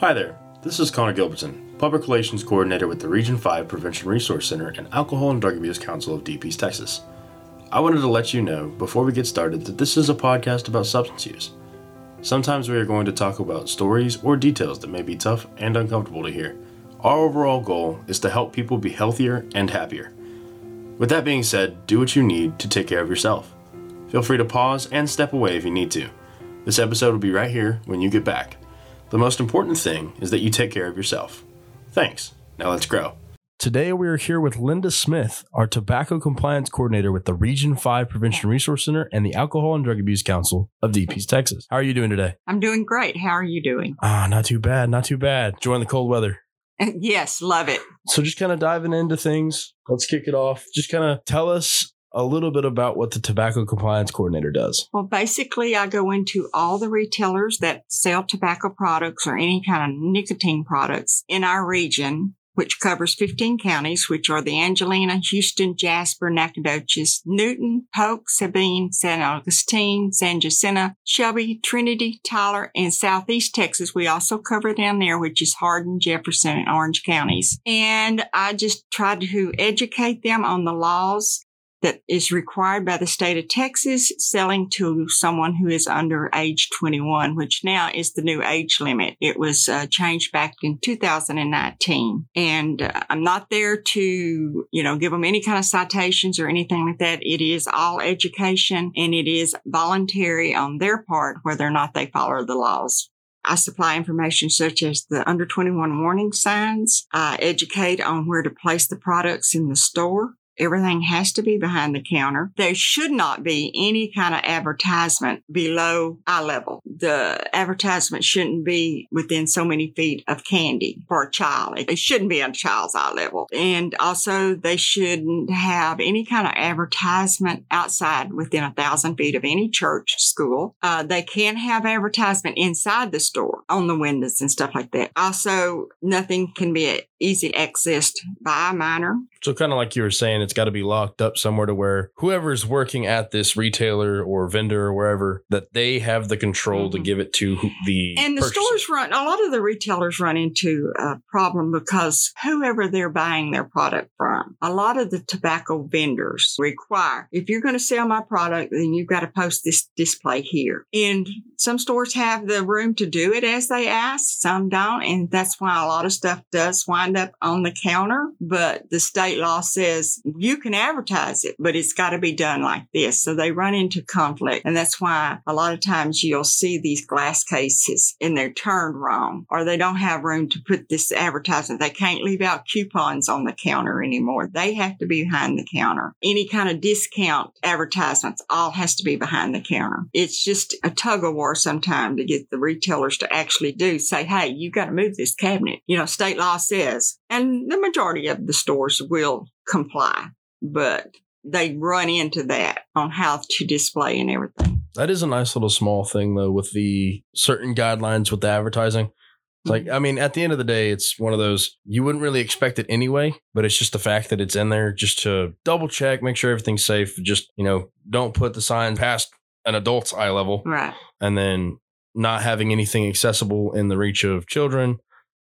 Hi there, this is Connor Gilbertson, Public Relations Coordinator with the Region 5 Prevention Resource Center and Alcohol and Drug Abuse Council of Deep East Texas. I wanted to let you know before we get started that this is a podcast about substance use. Sometimes we are going to talk about stories or details that may be tough and uncomfortable to hear. Our overall goal is to help people be healthier and happier. With that being said, do what you need to take care of yourself. Feel free to pause and step away if you need to. This episode will be right here when you get back. The most important thing is that you take care of yourself. Thanks. Now let's grow. Today we are here with Linda Smith, our tobacco compliance coordinator with the Region 5 Prevention Resource Center and the Alcohol and Drug Abuse Council of Deep East Texas. How are you doing today? I'm doing great. How are you doing? Ah, not too bad, not too bad. Enjoying the cold weather. yes, love it. So just kind of diving into things, let's kick it off. Just kind of tell us a little bit about what the tobacco compliance coordinator does. Well, basically, I go into all the retailers that sell tobacco products or any kind of nicotine products in our region. Which covers 15 counties, which are the Angelina, Houston, Jasper, Nacogdoches, Newton, Polk, Sabine, San Augustine, San Jacinto, Shelby, Trinity, Tyler, and Southeast Texas. We also cover down there, which is Hardin, Jefferson, and Orange counties. And I just try to educate them on the laws that is required by the state of Texas selling to someone who is under age 21, which now is the new age limit. It was uh, changed back in 2019. And uh, I'm not there to, you know, give them any kind of citations or anything like that. It is all education and it is voluntary on their part whether or not they follow the laws. I supply information such as the under 21 warning signs. I educate on where to place the products in the store. Everything has to be behind the counter. There should not be any kind of advertisement below eye level. The advertisement shouldn't be within so many feet of candy for a child. It shouldn't be on a child's eye level. And also they shouldn't have any kind of advertisement outside within a thousand feet of any church, school. Uh, they can have advertisement inside the store on the windows and stuff like that. Also, nothing can be easy accessed by a minor. So kind of like you were saying, it's got to be locked up somewhere to where whoever's working at this retailer or vendor or wherever that they have the control mm-hmm. to give it to the and the purchaser. stores run. A lot of the retailers run into a problem because whoever they're buying their product from, a lot of the tobacco vendors require if you're going to sell my product, then you've got to post this display here. And some stores have the room to do it as they ask, some don't, and that's why a lot of stuff does wind up on the counter. But the state law says you can advertise it, but it's got to be done like this. So they run into conflict. And that's why a lot of times you'll see these glass cases and they're turned wrong or they don't have room to put this advertisement. They can't leave out coupons on the counter anymore. They have to be behind the counter. Any kind of discount advertisements all has to be behind the counter. It's just a tug of war sometimes to get the retailers to actually do say, Hey, you've got to move this cabinet. You know, state law says, and the majority of the stores will comply, but they run into that on how to display and everything. That is a nice little small thing though with the certain guidelines with the advertising. Like, mm-hmm. I mean, at the end of the day, it's one of those you wouldn't really expect it anyway, but it's just the fact that it's in there just to double check, make sure everything's safe. Just, you know, don't put the sign past an adult's eye level. Right. And then not having anything accessible in the reach of children.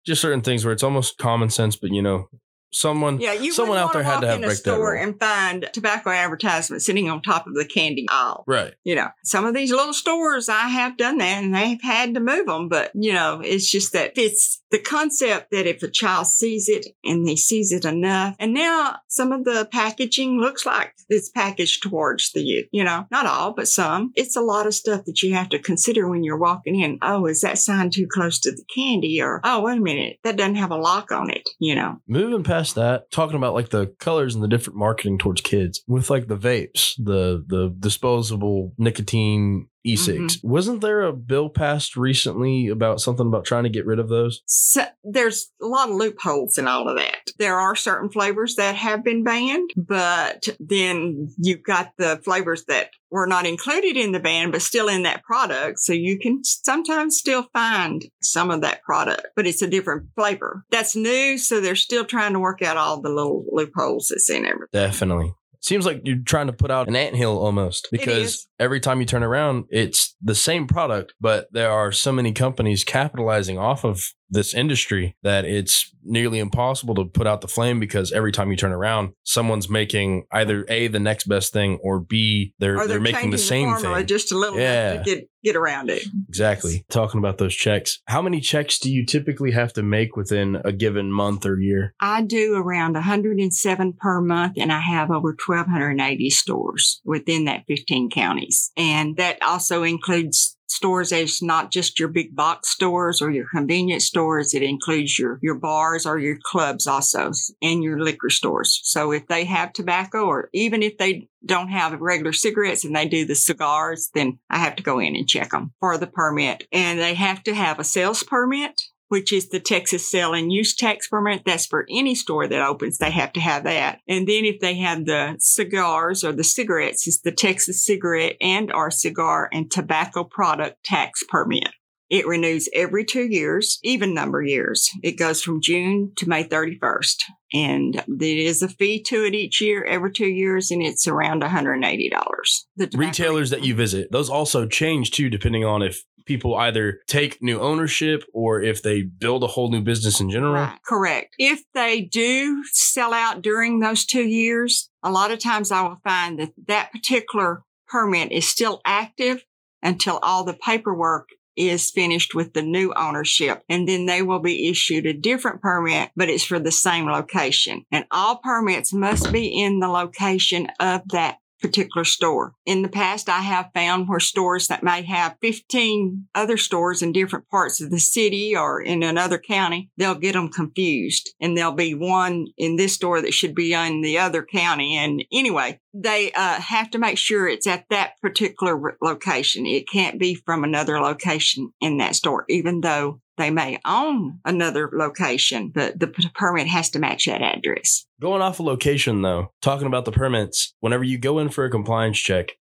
Just certain things where it's almost common sense, but you know, someone yeah, you someone out there had to have in a store and find tobacco advertisement sitting on top of the candy aisle. Right. You know, some of these little stores I have done that and they've had to move them, but you know, it's just that it's the concept that if a child sees it and they sees it enough, and now some of the packaging looks like it's packaged towards the youth, you know, not all, but some. It's a lot of stuff that you have to consider when you're walking in. Oh, is that sign too close to the candy? Or, oh, wait a minute, that doesn't have a lock on it, you know. Moving past that, talking about like the colors and the different marketing towards kids with like the vapes, the the disposable nicotine e-cigs. Mm-hmm. Wasn't there a bill passed recently about something about trying to get rid of those? So, there's a lot of loopholes in all of that. There are certain flavors that have been banned, but then you've got the flavors that were not included in the ban, but still in that product. So you can sometimes still find some of that product, but it's a different flavor. That's new. So they're still trying to work out all the little loopholes that's in everything. Definitely seems like you're trying to put out an anthill almost because every time you turn around, it's the same product, but there are so many companies capitalizing off of this industry that it's nearly impossible to put out the flame because every time you turn around, someone's making either A, the next best thing, or B, they're, or they're, they're, making the same formula thing. just a little Yeah. bit to get get around it. Exactly. Talking about those checks, how many checks do you typically have to make within a given month or year? I do around 107 per month, and I have over 1,280 stores within that 15 counties. And that also includes stores as not just your big box stores or your convenience stores. It includes your, your bars or your clubs also and your liquor stores. So if they have tobacco or even if they don't have regular cigarettes and they do the cigars, then I have to go in and check them for the permit. And they have to have a sales permit which is the Texas Sale and Use Tax Permit. That's for any store that opens. They have to have that. And then if they have the cigars or the cigarettes, it's the Texas Cigarette and or Cigar and Tobacco Product Tax Permit. It renews every two years, even number years. It goes from June to May 31st. And there is a fee to it each year, every two years, and it's around $180. The Retailers that you visit, those also change too, depending on if people either take new ownership or if they build a whole new business in general. Right, correct. If they do sell out during those two years, a lot of times I will find that that particular permit is still active until all the paperwork is finished with the new ownership. And then they will be issued a different permit, but it's for the same location. And all permits must be in the location of that particular store. In the past, I have found where stores that may have 15 other stores in different parts of the city or in another county, they'll get them confused and there'll be one in this store that should be in the other county. And anyway, they uh, have to make sure it's at that particular location. It can't be from another location in that store, even though they may own another location, but the permit has to match that address. Going off a location though, talking about the permits, whenever you go in for a compliance check,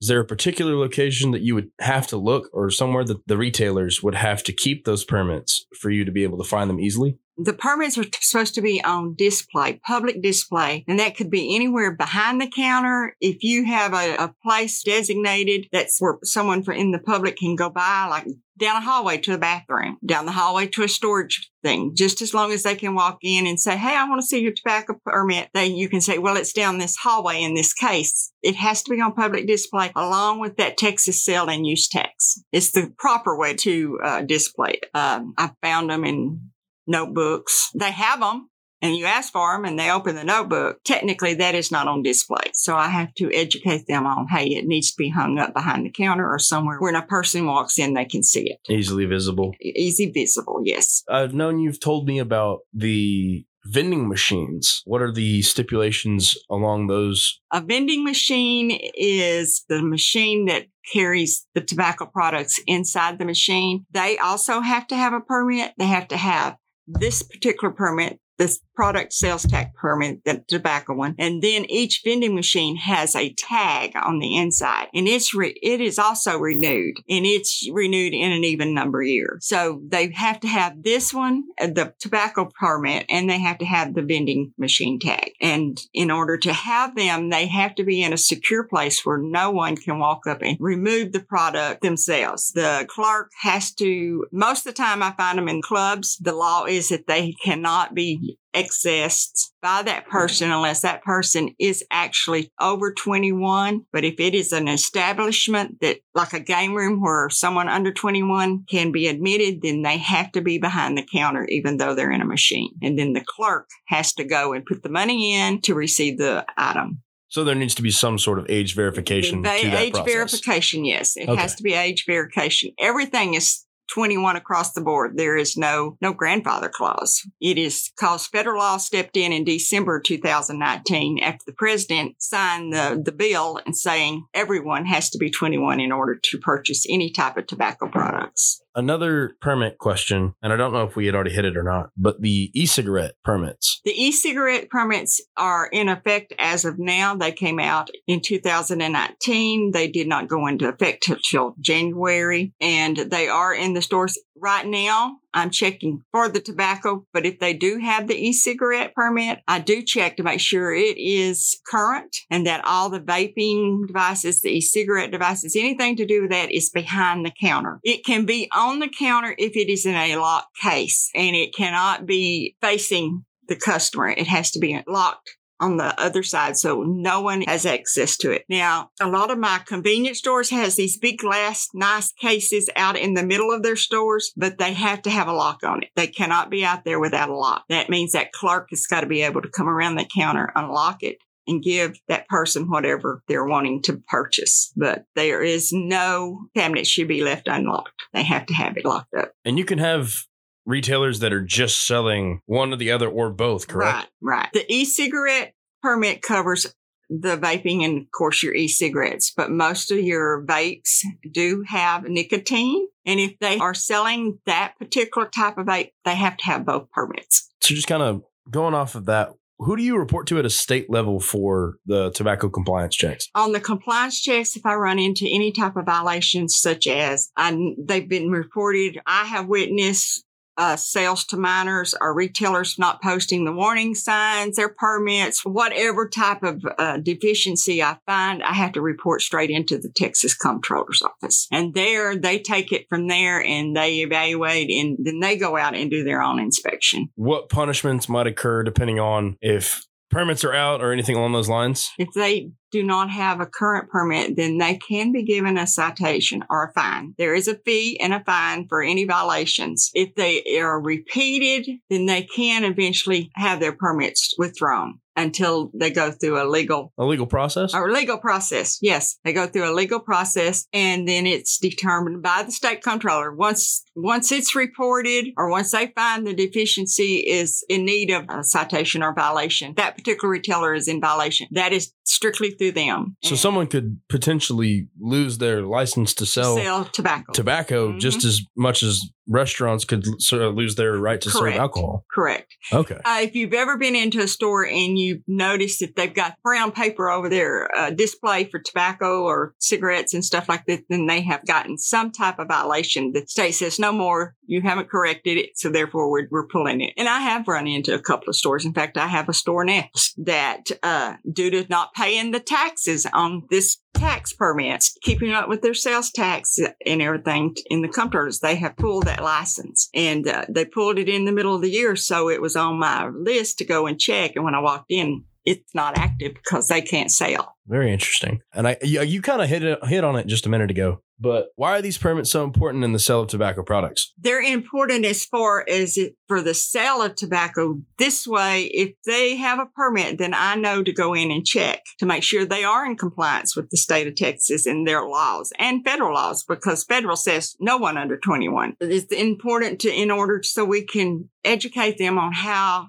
is there a particular location that you would have to look or somewhere that the retailers would have to keep those permits for you to be able to find them easily? The permits are supposed to be on display, public display, and that could be anywhere behind the counter. If you have a, a place designated that's where someone for in the public can go by, like down a hallway to a bathroom, down the hallway to a storage thing, just as long as they can walk in and say, Hey, I want to see your tobacco permit. Then you can say, well, it's down this hallway in this case. It has to be on public display along with that Texas sale and use tax. It's the proper way to uh, display it. Um, I found them in notebooks. They have them and you ask for them and they open the notebook. Technically, that is not on display. So I have to educate them on, hey, it needs to be hung up behind the counter or somewhere when a person walks in, they can see it. Easily visible. Easy visible, yes. I've known you've told me about the vending machines. What are the stipulations along those? A vending machine is the machine that carries the tobacco products inside the machine. They also have to have a permit. They have to have this particular permit, this product sales tax permit, the tobacco one. And then each vending machine has a tag on the inside and it's, re- it is also renewed and it's renewed in an even number year. So they have to have this one, uh, the tobacco permit, and they have to have the vending machine tag. And in order to have them, they have to be in a secure place where no one can walk up and remove the product themselves. The clerk has to, most of the time I find them in clubs. The law is that they cannot be accessed by that person unless that person is actually over 21. But if it is an establishment that, like a game room where someone under 21 can be admitted, then they have to be behind the counter, even though they're in a machine. And then the clerk has to go and put the money in to receive the item. So there needs to be some sort of age verification age process. verification, yes. It Okay. has to be age verification. Everything is 21 across the board. There is no no grandfather clause. It is cause federal law stepped in in December 2019 after the president signed the, the bill and saying everyone has to be 21 in order to purchase any type of tobacco products. Another permit question, and I don't know if we had already hit it or not, but the e-cigarette permits. The e-cigarette permits are in effect as of now. They came out in 2019. They did not go into effect till January, and they are in the stores. Right now, I'm checking for the tobacco, but if they do have the e-cigarette permit, I do check to make sure it is current and that all the vaping devices, the e-cigarette devices, anything to do with that is behind the counter. It can be on the counter if it is in a locked case and it cannot be facing the customer. It has to be locked on the other side so no one has access to it. Now, a lot of my convenience stores has these big glass nice cases out in the middle of their stores, but they have to have a lock on it. They cannot be out there without a lock. That means that clerk has got to be able to come around the counter, unlock it, and give that person whatever they're wanting to purchase. But there is no cabinet should be left unlocked. They have to have it locked up. And you can have retailers that are just selling one or the other or both, correct? Right, right. The e-cigarette permit covers the vaping and of course your e-cigarettes, but most of your vapes do have nicotine. And if they are selling that particular type of vape, they have to have both permits. So just kind of going off of that, who do you report to at a state level for the tobacco compliance checks? On the compliance checks, if I run into any type of violations, such as I, they've been reported, I have witnessed uh, sales to minors or retailers not posting the warning signs, their permits, whatever type of uh, deficiency I find, I have to report straight into the Texas Comptroller's office. And there they take it from there and they evaluate and then they go out and do their own inspection. What punishments might occur depending on if permits are out or anything along those lines? If they do not have a current permit, then they can be given a citation or a fine. There is a fee and a fine for any violations. If they are repeated, then they can eventually have their permits withdrawn until they go through a legal a legal process or legal process yes they go through a legal process and then it's determined by the state comptroller once once it's reported or once they find the deficiency is in need of a citation or violation that particular retailer is in violation that is strictly through them. So someone could potentially lose their license to sell, sell tobacco, tobacco mm-hmm. just as much as restaurants could sort of lose their right to Correct. serve alcohol. Correct. Okay. Uh, if you've ever been into a store and you've noticed that they've got brown paper over their uh, display for tobacco or cigarettes and stuff like that, then they have gotten some type of violation. The state says no more. You haven't corrected it, so therefore we're, we're pulling it. And I have run into a couple of stores. In fact, I have a store now that, uh, due to not paying the taxes on this tax permits, keeping up with their sales tax and everything in the comptrollers. They have pulled that license and uh, they pulled it in the middle of the year. So it was on my list to go and check. And when I walked in, it's not active because they can't sell. Very interesting. And I, you, you kind of hit it, hit on it just a minute ago. But why are these permits so important in the sale of tobacco products? They're important as far as it, for the sale of tobacco. This way, if they have a permit, then I know to go in and check to make sure they are in compliance with the state of Texas and their laws and federal laws because federal says no one under 21. It's important to, in order so we can educate them on how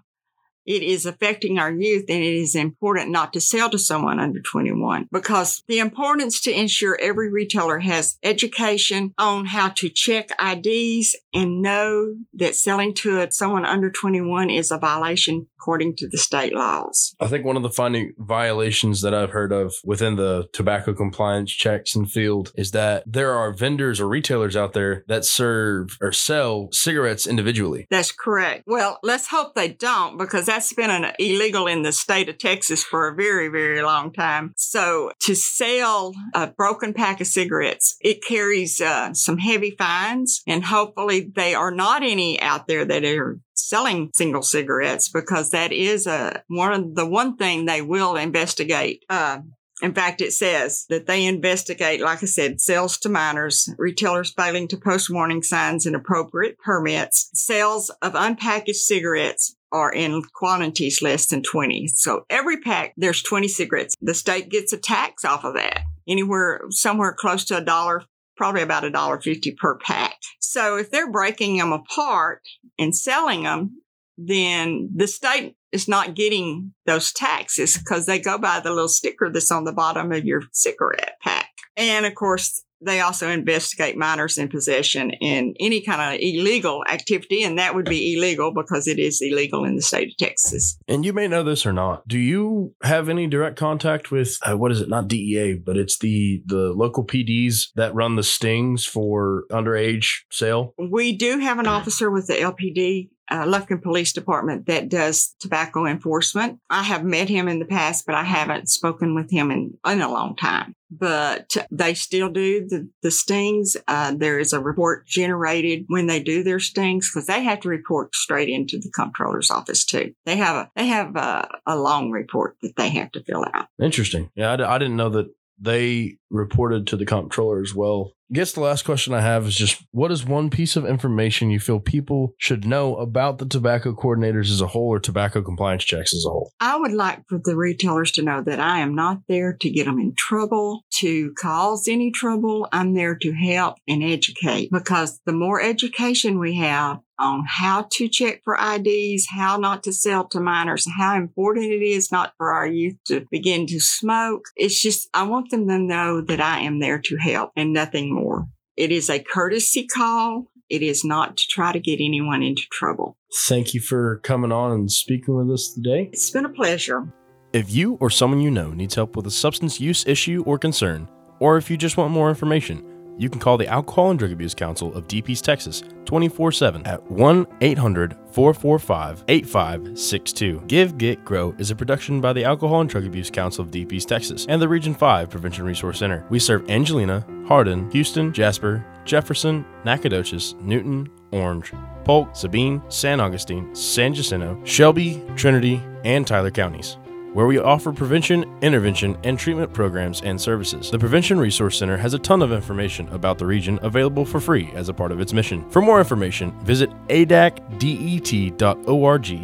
it is affecting our youth and it is important not to sell to someone under 21 because the importance to ensure every retailer has education on how to check IDs and know that selling to someone under 21 is a violation according to the state laws. I think one of the finding violations that I've heard of within the tobacco compliance checks and field is that there are vendors or retailers out there that serve or sell cigarettes individually. That's correct. Well, let's hope they don't because that's been an illegal in the state of Texas for a very, very long time. So to sell a broken pack of cigarettes, it carries uh, some heavy fines and hopefully they are not any out there that are selling single cigarettes because that is a one of the one thing they will investigate. Uh, in fact, it says that they investigate, like I said, sales to minors, retailers failing to post warning signs and appropriate permits, sales of unpackaged cigarettes are in quantities less than 20. So every pack, there's 20 cigarettes. The state gets a tax off of that, anywhere, somewhere close to a dollar probably about a dollar fifty per pack. So if they're breaking them apart and selling them, then the state is not getting those taxes because they go by the little sticker that's on the bottom of your cigarette pack. And of course, they also investigate minors in possession in any kind of illegal activity, and that would be illegal because it is illegal in the state of Texas. And you may know this or not. Do you have any direct contact with uh, what is it? Not DEA, but it's the the local PDs that run the stings for underage sale. We do have an officer with the LPD uh, Lufkin Police Department that does tobacco enforcement. I have met him in the past, but I haven't spoken with him in, in a long time. But they still do the, the stings. Uh, there is a report generated when they do their stings because they have to report straight into the comptroller's office too. They have a they have a, a long report that they have to fill out. Interesting. Yeah, I d- I didn't know that they reported to the comptroller as well. Guess the last question I have is just what is one piece of information you feel people should know about the tobacco coordinators as a whole or tobacco compliance checks as a whole? I would like for the retailers to know that I am not there to get them in trouble, to cause any trouble. I'm there to help and educate because the more education we have, on how to check for IDs, how not to sell to minors, how important it is not for our youth to begin to smoke. It's just, I want them to know that I am there to help and nothing more. It is a courtesy call. It is not to try to get anyone into trouble. Thank you for coming on and speaking with us today. It's been a pleasure. If you or someone you know needs help with a substance use issue or concern, or if you just want more information, you can call the Alcohol and Drug Abuse Council of Deep East Texas 24 7 at 1 800 445 8562. Give, Get, Grow is a production by the Alcohol and Drug Abuse Council of Deep East Texas and the Region 5 Prevention Resource Center. We serve Angelina, Hardin, Houston, Jasper, Jefferson, Nacogdoches, Newton, Orange, Polk, Sabine, San Augustine, San Jacinto, Shelby, Trinity, and Tyler counties where we offer prevention, intervention, and treatment programs and services. The Prevention Resource Center has a ton of information about the region available for free as a part of its mission. For more information, visit adacdet.org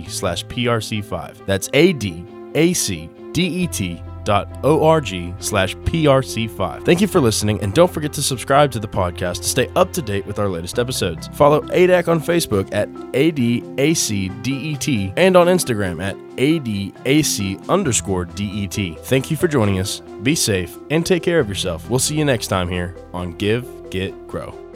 slash prc5. That's A-D-A-C-D-E-T org slash prc5 thank you for listening and don't forget to subscribe to the podcast to stay up to date with our latest episodes. Follow adac on facebook at adacdet and on instagram at adac underscore det thank you for joining us. Be safe and take care of yourself. We'll see you next time here on give get grow